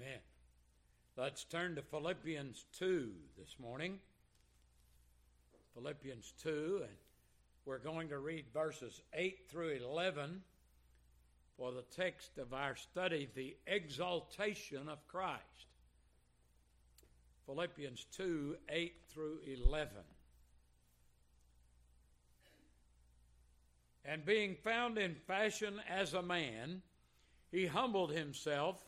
Amen. Let's turn to Philippians 2 this morning. Philippians 2, and we're going to read verses 8 through 11 for the text of our study, The Exaltation of Christ. Philippians 2 8 through 11. And being found in fashion as a man, he humbled himself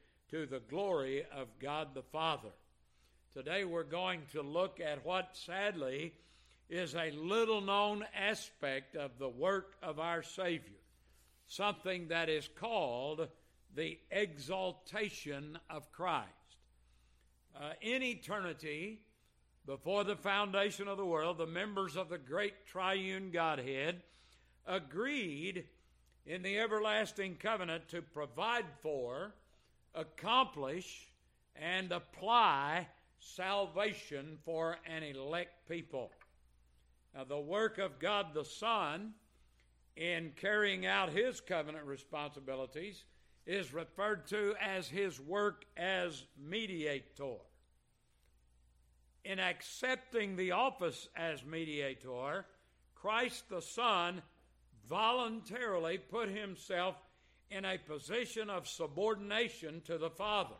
to the glory of God the Father. Today we're going to look at what sadly is a little known aspect of the work of our Savior, something that is called the exaltation of Christ. Uh, in eternity, before the foundation of the world, the members of the great triune Godhead agreed in the everlasting covenant to provide for accomplish and apply salvation for an elect people. Now, the work of God the Son in carrying out his covenant responsibilities is referred to as his work as mediator. In accepting the office as mediator, Christ the Son voluntarily put himself in a position of subordination to the Father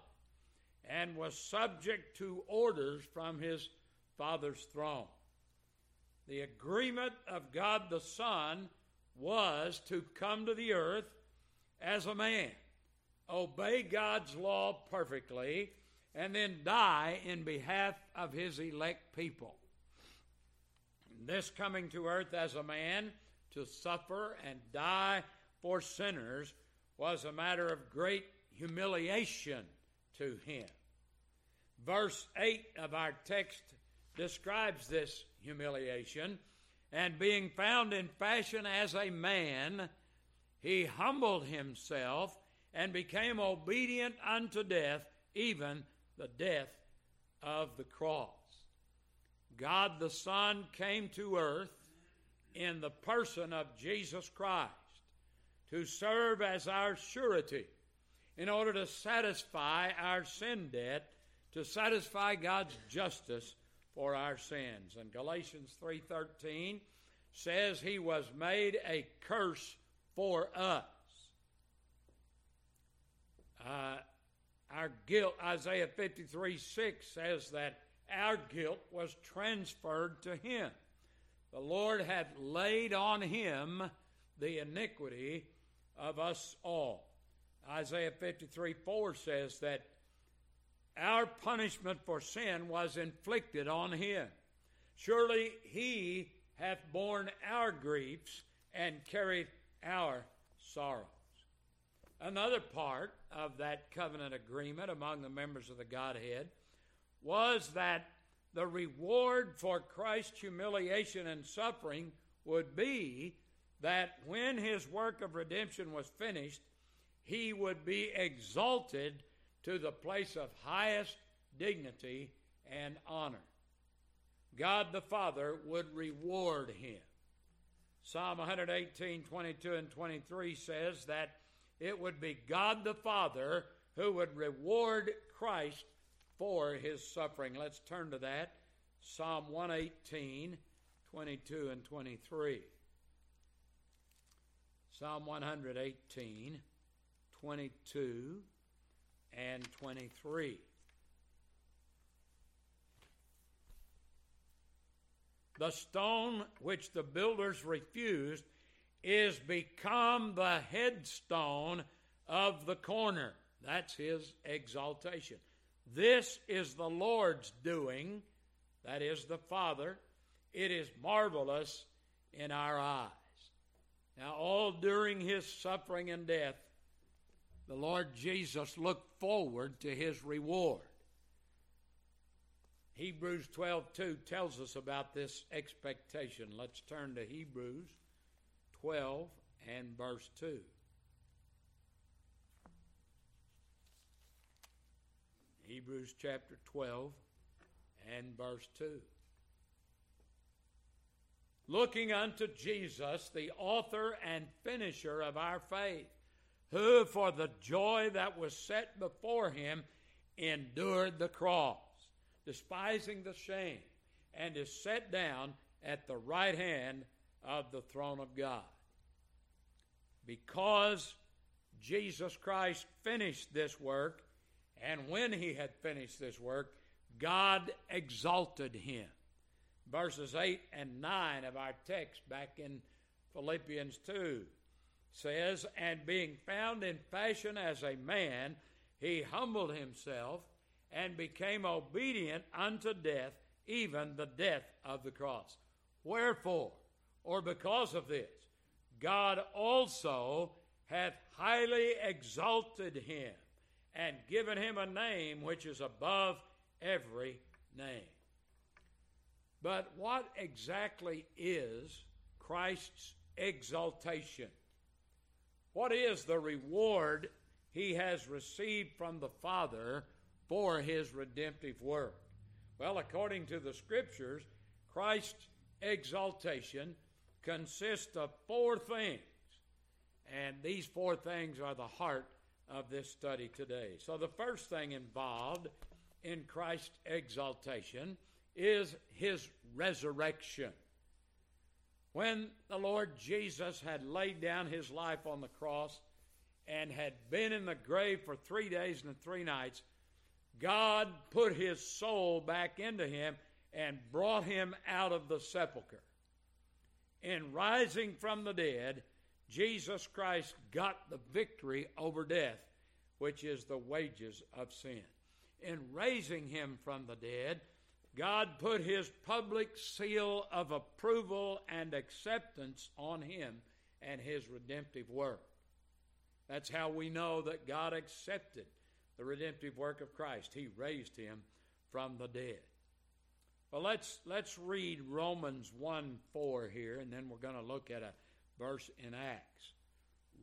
and was subject to orders from his Father's throne. The agreement of God the Son was to come to the earth as a man, obey God's law perfectly, and then die in behalf of his elect people. This coming to earth as a man to suffer and die for sinners was a matter of great humiliation to him. Verse 8 of our text describes this humiliation. And being found in fashion as a man, he humbled himself and became obedient unto death, even the death of the cross. God the Son came to earth in the person of Jesus Christ to serve as our surety in order to satisfy our sin debt, to satisfy God's justice for our sins. And Galatians 3:13 says he was made a curse for us. Uh, our guilt, Isaiah 53 6 says that our guilt was transferred to him. The Lord hath laid on him the iniquity of us all. Isaiah 53 4 says that our punishment for sin was inflicted on him. Surely he hath borne our griefs and carried our sorrows. Another part of that covenant agreement among the members of the Godhead was that the reward for Christ's humiliation and suffering would be that when his work of redemption was finished, he would be exalted to the place of highest dignity and honor. God the Father would reward him. Psalm 118, 22, and 23 says that it would be God the Father who would reward Christ for his suffering. Let's turn to that. Psalm 118, 22, and 23. Psalm 118, 22, and 23. The stone which the builders refused is become the headstone of the corner. That's his exaltation. This is the Lord's doing, that is the Father. It is marvelous in our eyes. Now, all during his suffering and death, the Lord Jesus looked forward to his reward. Hebrews 12:2 tells us about this expectation. Let's turn to Hebrews 12 and verse 2. Hebrews chapter 12 and verse 2. Looking unto Jesus, the author and finisher of our faith, who for the joy that was set before him endured the cross, despising the shame, and is set down at the right hand of the throne of God. Because Jesus Christ finished this work, and when he had finished this work, God exalted him. Verses 8 and 9 of our text back in Philippians 2 says, And being found in fashion as a man, he humbled himself and became obedient unto death, even the death of the cross. Wherefore, or because of this, God also hath highly exalted him and given him a name which is above every name. But what exactly is Christ's exaltation? What is the reward he has received from the Father for his redemptive work? Well, according to the Scriptures, Christ's exaltation consists of four things. And these four things are the heart of this study today. So, the first thing involved in Christ's exaltation is his resurrection. When the Lord Jesus had laid down his life on the cross and had been in the grave for three days and three nights, God put his soul back into him and brought him out of the sepulchre. In rising from the dead, Jesus Christ got the victory over death, which is the wages of sin. In raising him from the dead, God put his public seal of approval and acceptance on him and his redemptive work. That's how we know that God accepted the redemptive work of Christ. He raised him from the dead. Well, let's, let's read Romans 1 4 here, and then we're going to look at a verse in Acts.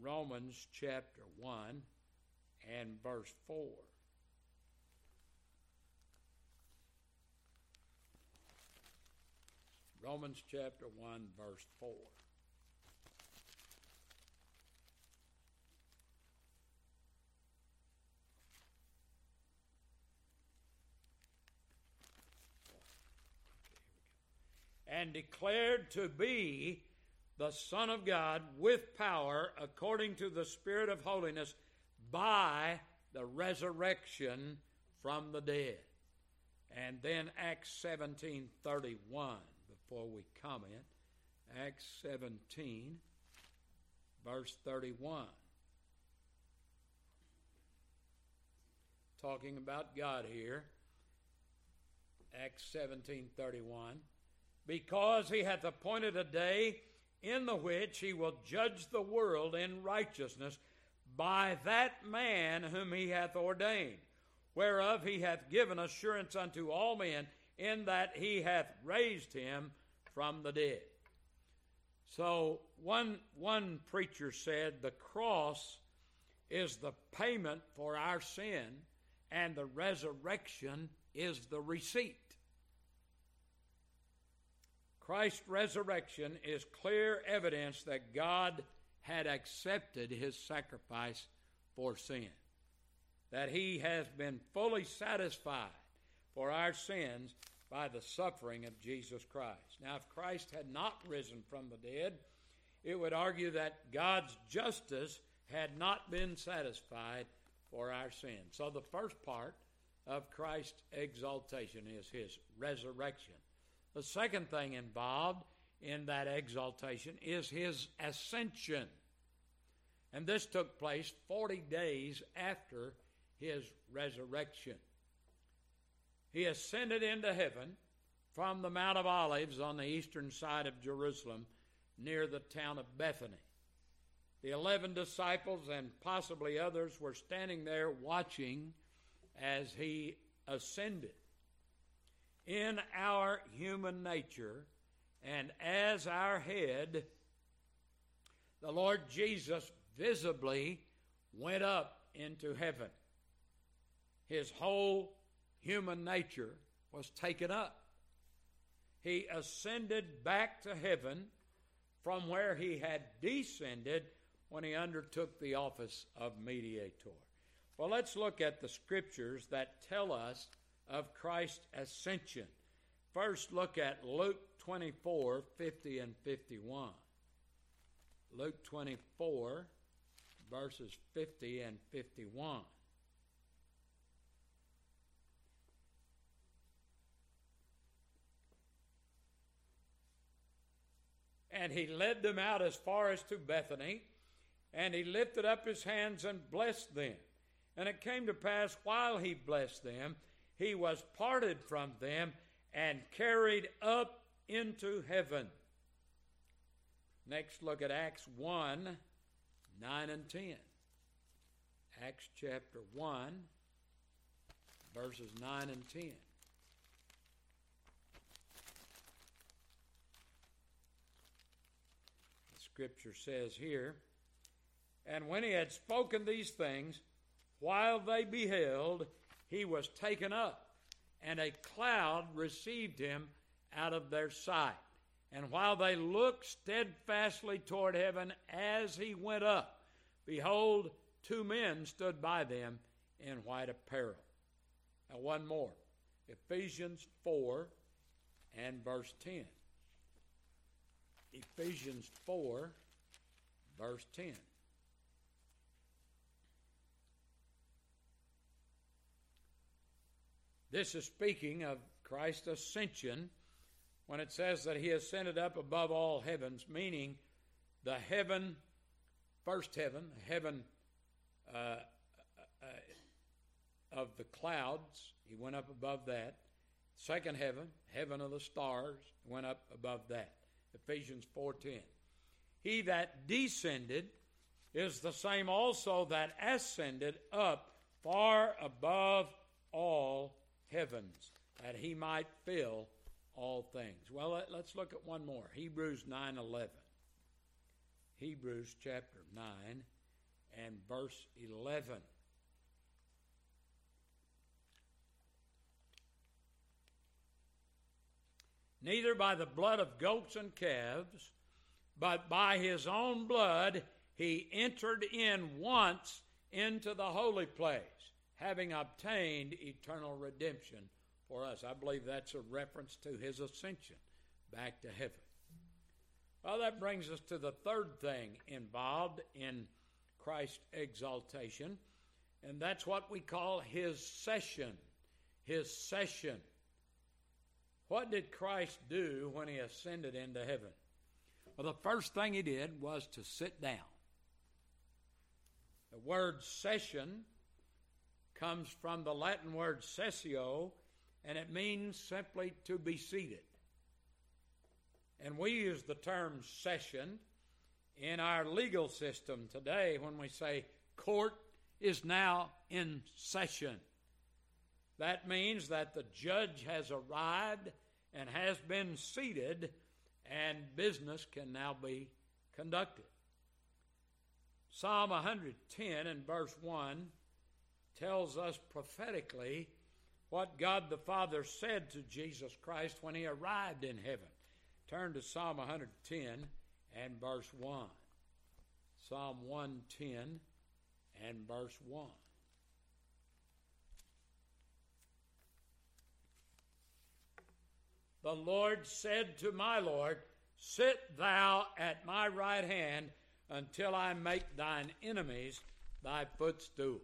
Romans chapter 1 and verse 4. Romans chapter 1, verse 4. And declared to be the Son of God with power according to the Spirit of holiness by the resurrection from the dead. And then Acts 17 31 before we comment. Acts 17, verse 31. Talking about God here. Acts 17, 31. Because he hath appointed a day in the which he will judge the world in righteousness by that man whom he hath ordained, whereof he hath given assurance unto all men in that he hath raised him from the dead. So one one preacher said the cross is the payment for our sin and the resurrection is the receipt. Christ's resurrection is clear evidence that God had accepted his sacrifice for sin, that he has been fully satisfied for our sins by the suffering of Jesus Christ. Now, if Christ had not risen from the dead, it would argue that God's justice had not been satisfied for our sins. So, the first part of Christ's exaltation is his resurrection. The second thing involved in that exaltation is his ascension. And this took place 40 days after his resurrection. He ascended into heaven from the Mount of Olives on the eastern side of Jerusalem near the town of Bethany. The eleven disciples and possibly others were standing there watching as he ascended. In our human nature and as our head, the Lord Jesus visibly went up into heaven. His whole human nature was taken up. He ascended back to heaven from where he had descended when he undertook the office of mediator. Well, let's look at the scriptures that tell us of Christ's ascension. First, look at Luke 24 50 and 51. Luke 24, verses 50 and 51. And he led them out as far as to Bethany, and he lifted up his hands and blessed them. And it came to pass, while he blessed them, he was parted from them and carried up into heaven. Next, look at Acts 1 9 and 10. Acts chapter 1, verses 9 and 10. Scripture says here, And when he had spoken these things, while they beheld, he was taken up, and a cloud received him out of their sight. And while they looked steadfastly toward heaven as he went up, behold, two men stood by them in white apparel. Now, one more Ephesians 4 and verse 10. Ephesians 4, verse 10. This is speaking of Christ's ascension when it says that he ascended up above all heavens, meaning the heaven, first heaven, heaven uh, uh, uh, of the clouds, he went up above that. Second heaven, heaven of the stars, went up above that. Ephesians 4:10. He that descended is the same also that ascended up far above all heavens, that he might fill all things. Well, let, us look at one more. Hebrews 9:11. Hebrews chapter 9 and verse 11. Neither by the blood of goats and calves, but by his own blood he entered in once into the holy place having obtained eternal redemption for us. I believe that's a reference to his ascension back to heaven. Well, that brings us to the third thing involved in Christ's exaltation, and that's what we call his session. His session. What did Christ do when he ascended into heaven? Well, the first thing he did was to sit down. The word session comes from the Latin word sessio, and it means simply to be seated. And we use the term session in our legal system today when we say court is now in session. That means that the judge has arrived and has been seated, and business can now be conducted. Psalm 110 and verse 1 tells us prophetically what God the Father said to Jesus Christ when he arrived in heaven. Turn to Psalm 110 and verse 1. Psalm 110 and verse 1. The Lord said to my Lord, Sit thou at my right hand until I make thine enemies thy footstool.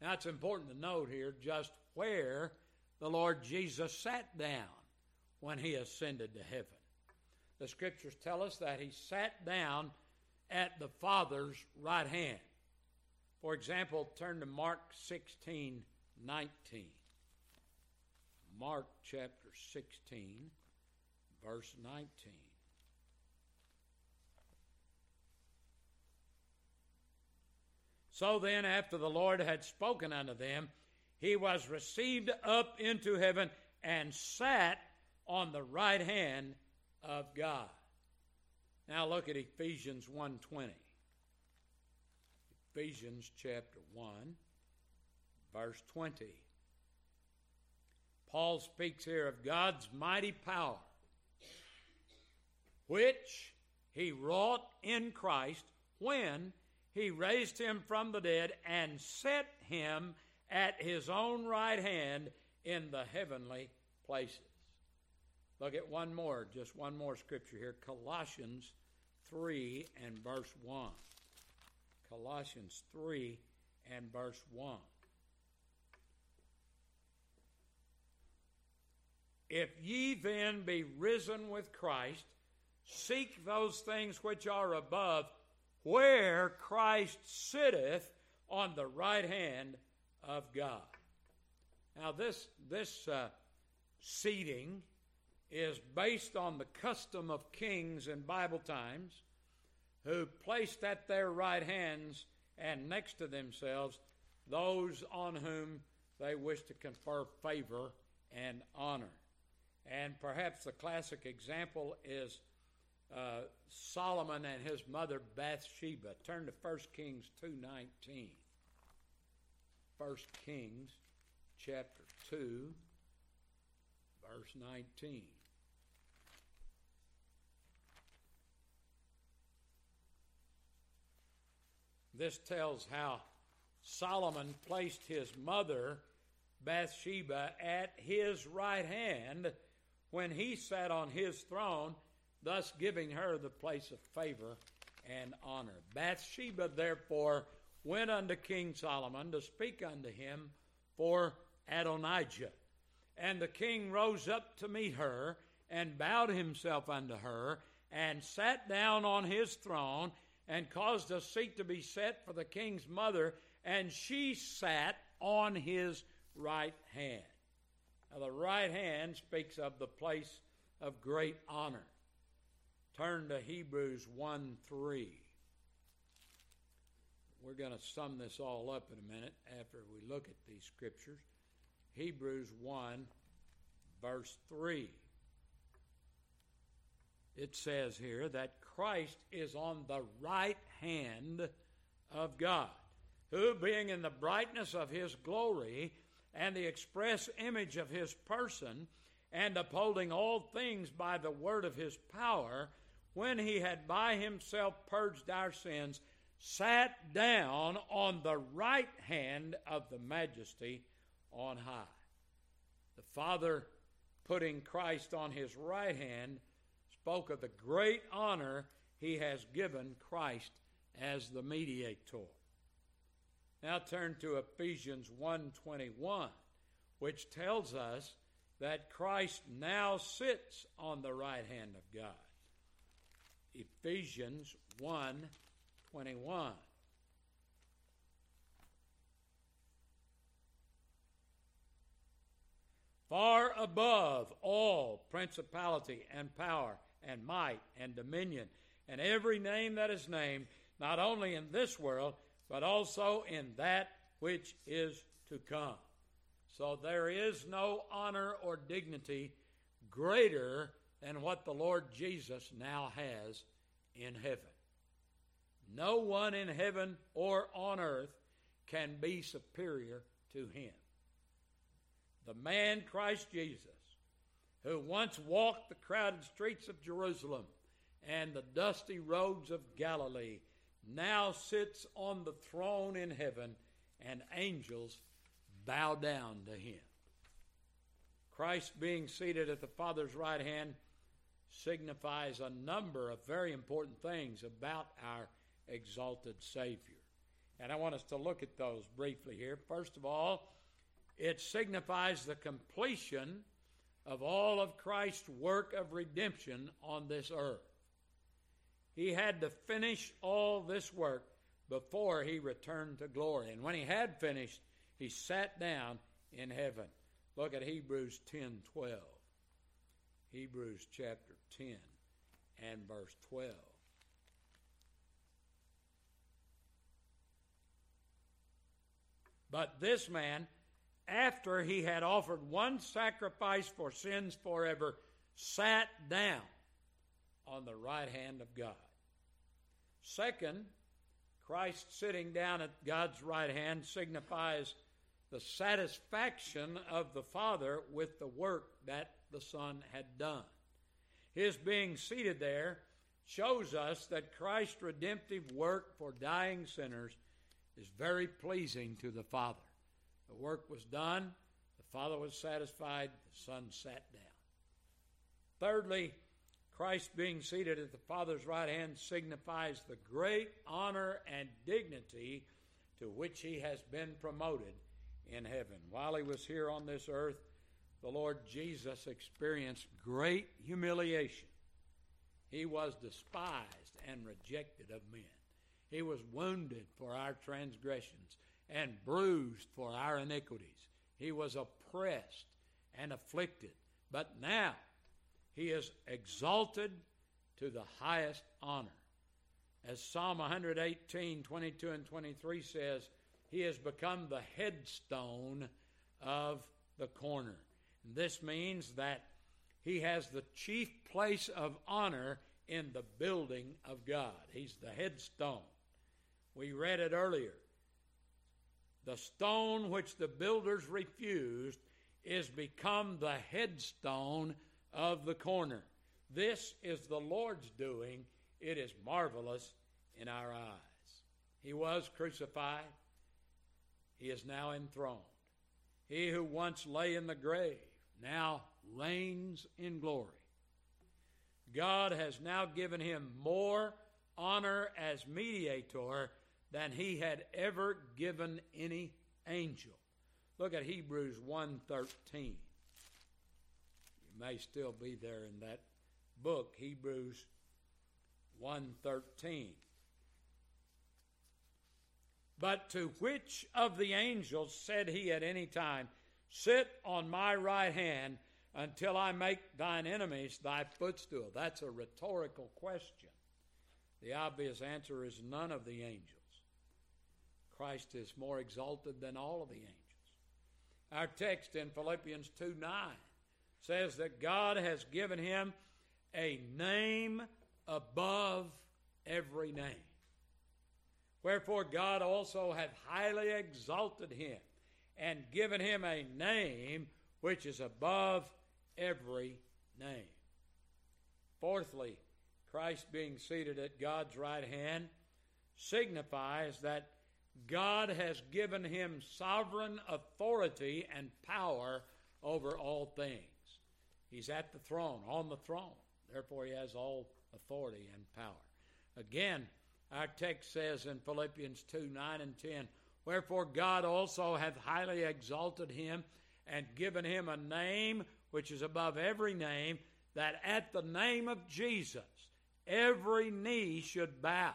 Now, it's important to note here just where the Lord Jesus sat down when he ascended to heaven. The scriptures tell us that he sat down at the Father's right hand. For example, turn to Mark 16 19. Mark chapter 16, verse 19. So then, after the Lord had spoken unto them, he was received up into heaven and sat on the right hand of God. Now look at Ephesians 1:20. Ephesians chapter 1 verse 20. Paul speaks here of God's mighty power which he wrought in Christ when he raised him from the dead and set him at his own right hand in the heavenly places. Look at one more, just one more scripture here Colossians 3 and verse 1. Colossians 3 and verse 1. If ye then be risen with Christ, seek those things which are above, where Christ sitteth on the right hand of God. Now, this, this uh, seating is based on the custom of kings in Bible times who placed at their right hands and next to themselves those on whom they wished to confer favor and honor. And perhaps the classic example is uh, Solomon and his mother Bathsheba. Turn to 1 Kings 2.19. 1 Kings chapter 2, verse 19. This tells how Solomon placed his mother, Bathsheba, at his right hand when he sat on his throne thus giving her the place of favor and honor. Bathsheba, therefore, went unto King Solomon to speak unto him for Adonijah. And the king rose up to meet her and bowed himself unto her and sat down on his throne and caused a seat to be set for the king's mother, and she sat on his right hand. Now, the right hand speaks of the place of great honor. Turn to Hebrews 1 3. We're going to sum this all up in a minute after we look at these scriptures. Hebrews 1, verse 3. It says here that Christ is on the right hand of God, who, being in the brightness of his glory and the express image of his person, and upholding all things by the word of his power, when he had by himself purged our sins, sat down on the right hand of the majesty on high. The Father, putting Christ on his right hand, spoke of the great honor he has given Christ as the mediator. Now turn to Ephesians 1:21, which tells us that Christ now sits on the right hand of God. Ephesians 1 21. Far above all principality and power and might and dominion and every name that is named, not only in this world, but also in that which is to come. So there is no honor or dignity greater than what the Lord Jesus now has in heaven. No one in heaven or on earth can be superior to him. The man Christ Jesus, who once walked the crowded streets of Jerusalem and the dusty roads of Galilee, now sits on the throne in heaven, and angels bow down to him. Christ being seated at the Father's right hand signifies a number of very important things about our exalted Savior. And I want us to look at those briefly here. First of all, it signifies the completion of all of Christ's work of redemption on this earth. He had to finish all this work before he returned to glory. And when he had finished, he sat down in heaven. Look at Hebrews 10 12. Hebrews chapter 10 and verse 12. But this man, after he had offered one sacrifice for sins forever, sat down on the right hand of God. Second, Christ sitting down at God's right hand signifies the satisfaction of the Father with the work that the Son had done. His being seated there shows us that Christ's redemptive work for dying sinners is very pleasing to the Father. The work was done, the Father was satisfied, the Son sat down. Thirdly, Christ being seated at the Father's right hand signifies the great honor and dignity to which he has been promoted in heaven. While he was here on this earth, the Lord Jesus experienced great humiliation. He was despised and rejected of men. He was wounded for our transgressions and bruised for our iniquities. He was oppressed and afflicted. But now he is exalted to the highest honor. As Psalm 118, 22, and 23 says, he has become the headstone of the corner. This means that he has the chief place of honor in the building of God. He's the headstone. We read it earlier. The stone which the builders refused is become the headstone of the corner. This is the Lord's doing. It is marvelous in our eyes. He was crucified. He is now enthroned. He who once lay in the grave now reigns in glory. God has now given him more honor as mediator than he had ever given any angel. Look at Hebrews 1:13. You may still be there in that book, Hebrews 1:13. But to which of the angels said he at any time, Sit on my right hand until I make thine enemies thy footstool? That's a rhetorical question. The obvious answer is none of the angels. Christ is more exalted than all of the angels. Our text in Philippians 2 9 says that God has given him a name above every name. Wherefore God also hath highly exalted him and given him a name which is above every name. Fourthly, Christ being seated at God's right hand signifies that God has given him sovereign authority and power over all things. He's at the throne, on the throne. Therefore, he has all authority and power. Again, our text says in Philippians 2 9 and 10, Wherefore God also hath highly exalted him and given him a name which is above every name, that at the name of Jesus every knee should bow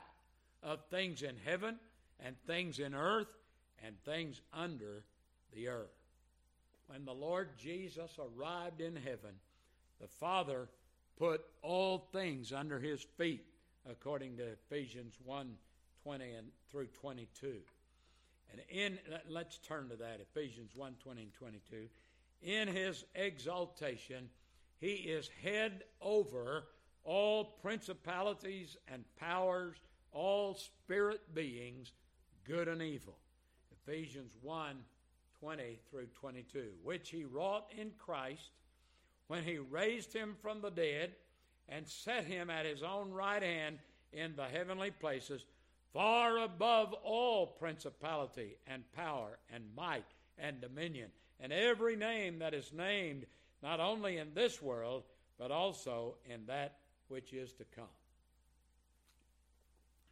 of things in heaven and things in earth and things under the earth. When the Lord Jesus arrived in heaven, the Father put all things under his feet, according to Ephesians 1 20 and through 22. And in let's turn to that, Ephesians 1 20 and 22. In his exaltation, he is head over all principalities and powers, all spirit beings good and evil. Ephesians 1 20 through 22, which he wrought in Christ when he raised him from the dead and set him at his own right hand in the heavenly places, far above all principality and power and might and dominion, and every name that is named, not only in this world, but also in that which is to come.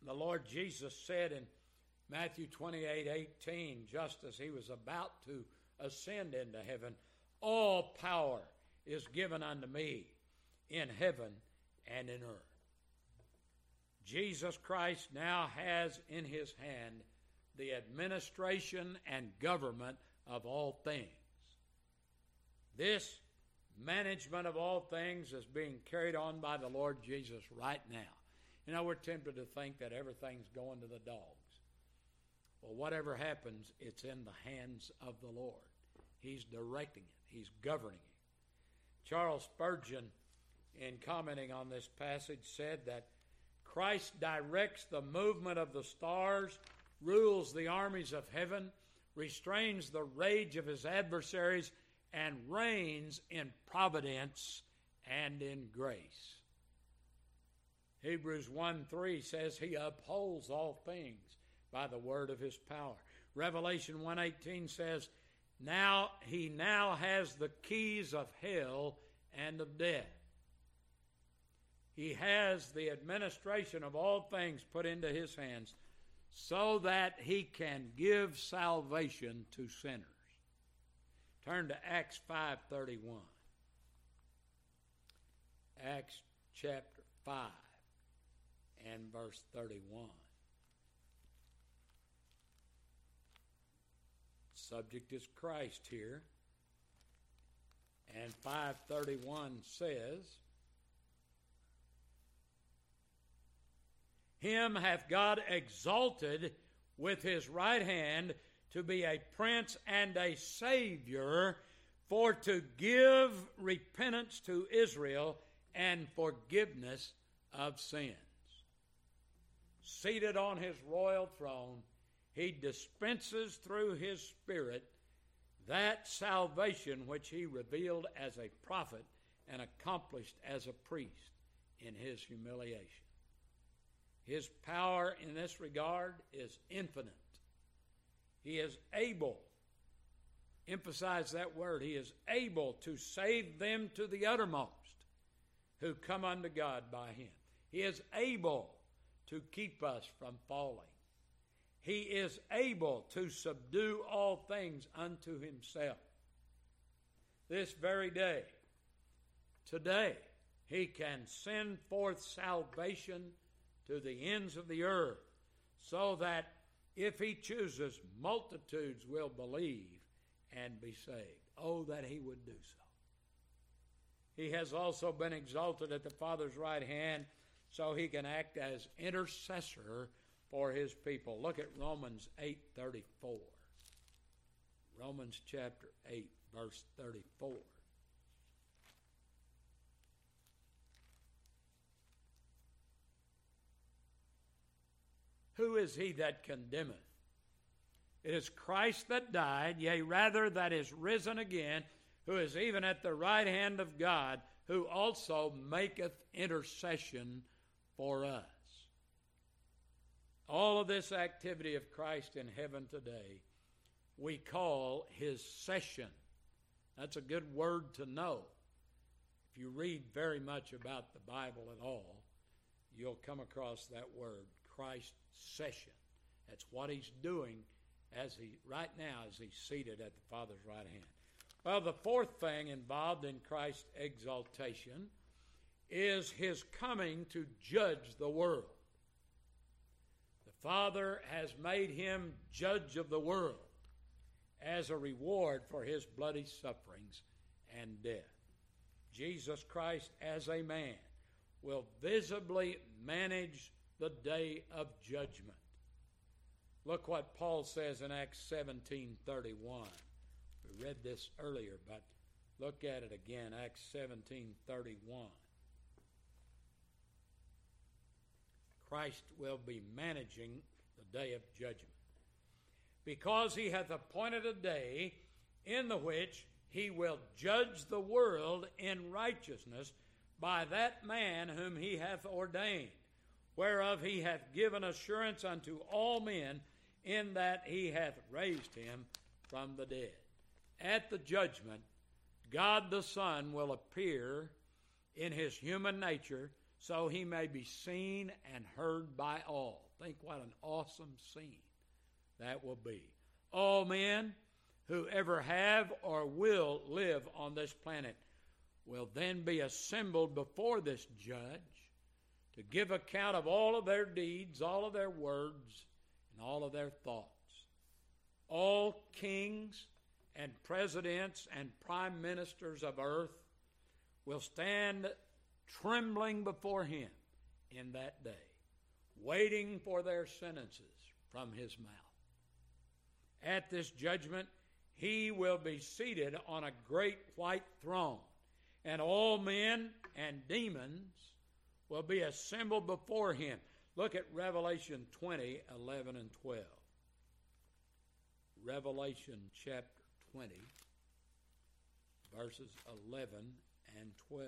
The Lord Jesus said in Matthew 28 18, just as he was about to ascend into heaven, all power is given unto me in heaven and in earth. Jesus Christ now has in his hand the administration and government of all things. This management of all things is being carried on by the Lord Jesus right now. You know, we're tempted to think that everything's going to the dogs. Well, whatever happens, it's in the hands of the Lord. He's directing it, He's governing it. Charles Spurgeon, in commenting on this passage, said that Christ directs the movement of the stars, rules the armies of heaven, restrains the rage of his adversaries, and reigns in providence and in grace. Hebrews 1 3 says he upholds all things by the word of his power. Revelation 1:18 says, "Now he now has the keys of hell and of death." He has the administration of all things put into his hands so that he can give salvation to sinners. Turn to Acts 5:31. Acts chapter 5 and verse 31. Subject is Christ here. And 531 says, Him hath God exalted with his right hand to be a prince and a savior, for to give repentance to Israel and forgiveness of sins. Seated on his royal throne, he dispenses through his Spirit that salvation which he revealed as a prophet and accomplished as a priest in his humiliation. His power in this regard is infinite. He is able, emphasize that word, he is able to save them to the uttermost who come unto God by him. He is able to keep us from falling. He is able to subdue all things unto himself. This very day, today, he can send forth salvation to the ends of the earth so that if he chooses, multitudes will believe and be saved. Oh, that he would do so. He has also been exalted at the Father's right hand so he can act as intercessor for his people. Look at Romans 8:34. Romans chapter 8 verse 34. Who is he that condemneth? It is Christ that died, yea, rather that is risen again, who is even at the right hand of God, who also maketh intercession for us. All of this activity of Christ in heaven today, we call his session. That's a good word to know. If you read very much about the Bible at all, you'll come across that word, Christ session. That's what he's doing as he right now as he's seated at the Father's right hand. Well, the fourth thing involved in Christ's exaltation is his coming to judge the world. The Father has made him judge of the world as a reward for his bloody sufferings and death. Jesus Christ, as a man, will visibly manage the day of judgment. Look what Paul says in Acts 17:31. We read this earlier, but look at it again, Acts 17:31. Christ will be managing the day of judgment. Because he hath appointed a day in the which he will judge the world in righteousness by that man whom he hath ordained whereof he hath given assurance unto all men, in that he hath raised him from the dead. At the judgment, God the Son will appear in his human nature so he may be seen and heard by all. Think what an awesome scene that will be. All men who ever have or will live on this planet will then be assembled before this judge to give account of all of their deeds, all of their words, and all of their thoughts. All kings and presidents and prime ministers of earth will stand trembling before him in that day, waiting for their sentences from his mouth. at this judgment, he will be seated on a great white throne, and all men and demons will be assembled before him. Look at Revelation 20, 11, and 12. Revelation chapter 20, verses 11 and 12.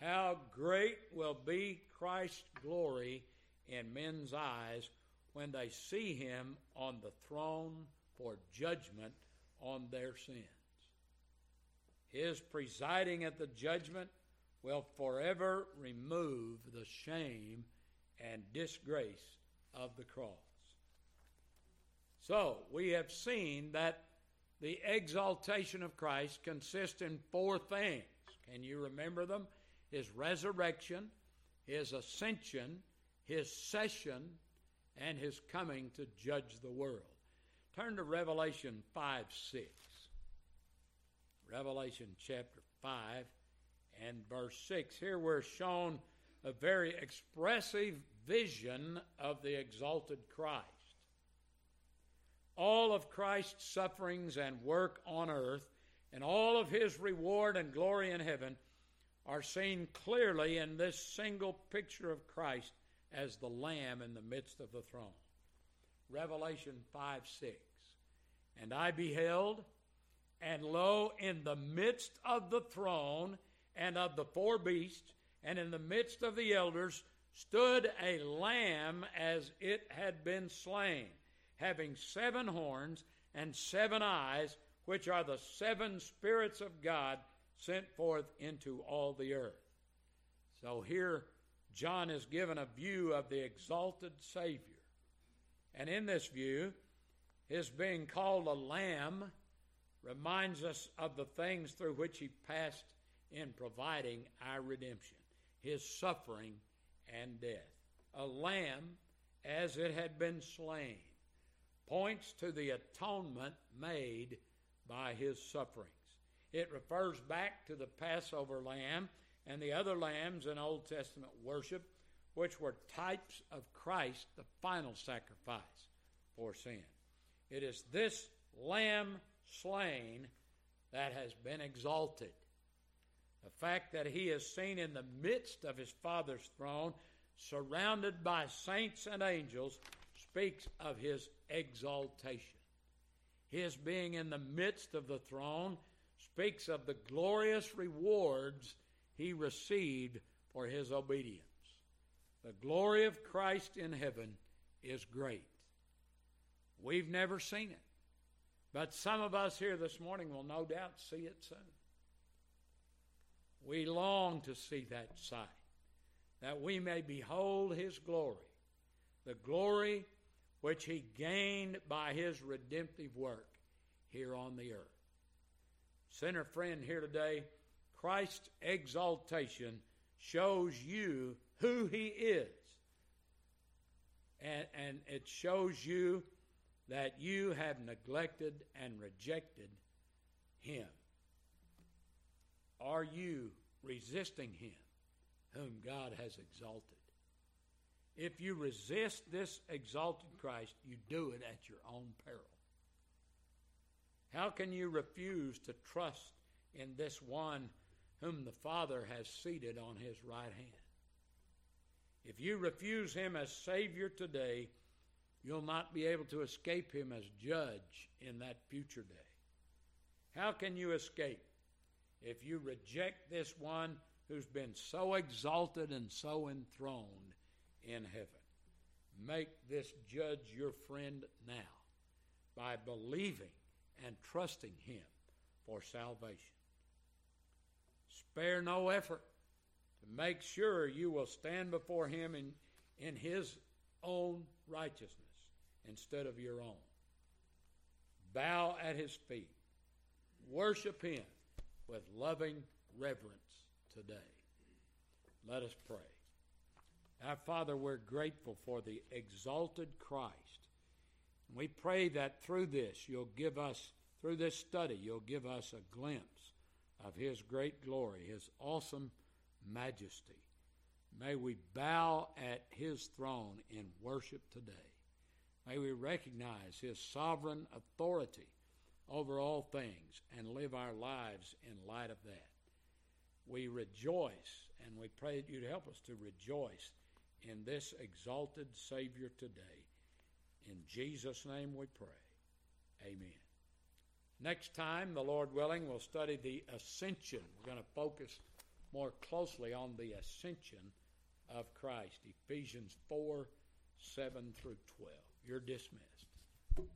How great will be Christ's glory in men's eyes when they see him on the throne for judgment on their sins. His presiding at the judgment will forever remove the shame and disgrace of the cross. So, we have seen that the exaltation of Christ consists in four things. Can you remember them? His resurrection, his ascension, his session, and his coming to judge the world. Turn to Revelation 5 6. Revelation chapter 5 and verse 6. Here we're shown a very expressive vision of the exalted Christ. All of Christ's sufferings and work on earth, and all of his reward and glory in heaven, are seen clearly in this single picture of Christ as the Lamb in the midst of the throne. Revelation 5 6. And I beheld, and lo, in the midst of the throne and of the four beasts, and in the midst of the elders, stood a lamb as it had been slain, having seven horns and seven eyes, which are the seven spirits of God sent forth into all the earth. So here, John is given a view of the exalted Savior. And in this view, his being called a lamb reminds us of the things through which he passed in providing our redemption, his suffering and death. A lamb, as it had been slain, points to the atonement made by his sufferings. It refers back to the Passover lamb and the other lambs in Old Testament worship, which were types of Christ, the final sacrifice for sin. It is this lamb slain that has been exalted. The fact that he is seen in the midst of his Father's throne, surrounded by saints and angels, speaks of his exaltation. His being in the midst of the throne speaks of the glorious rewards he received for his obedience. The glory of Christ in heaven is great. We've never seen it, but some of us here this morning will no doubt see it soon. We long to see that sight, that we may behold his glory, the glory which he gained by his redemptive work here on the earth. Sinner friend here today, Christ's exaltation shows you who he is. And, and it shows you that you have neglected and rejected him. Are you resisting him whom God has exalted? If you resist this exalted Christ, you do it at your own peril. How can you refuse to trust in this one whom the Father has seated on his right hand? If you refuse him as Savior today, you'll not be able to escape him as judge in that future day. How can you escape if you reject this one who's been so exalted and so enthroned in heaven? Make this judge your friend now by believing and trusting Him for salvation. Spare no effort to make sure you will stand before Him in, in his own righteousness instead of your own. Bow at his feet. Worship him with loving reverence today. Let us pray. Our Father, we're grateful for the exalted Christ. We pray that through this, you'll give us, through this study, you'll give us a glimpse of his great glory, his awesome majesty. May we bow at his throne in worship today. May we recognize his sovereign authority over all things and live our lives in light of that. We rejoice and we pray that you'd help us to rejoice in this exalted Savior today. In Jesus' name we pray. Amen. Next time, the Lord willing, we'll study the ascension. We're going to focus more closely on the ascension of Christ. Ephesians 4 7 through 12. You're dismissed.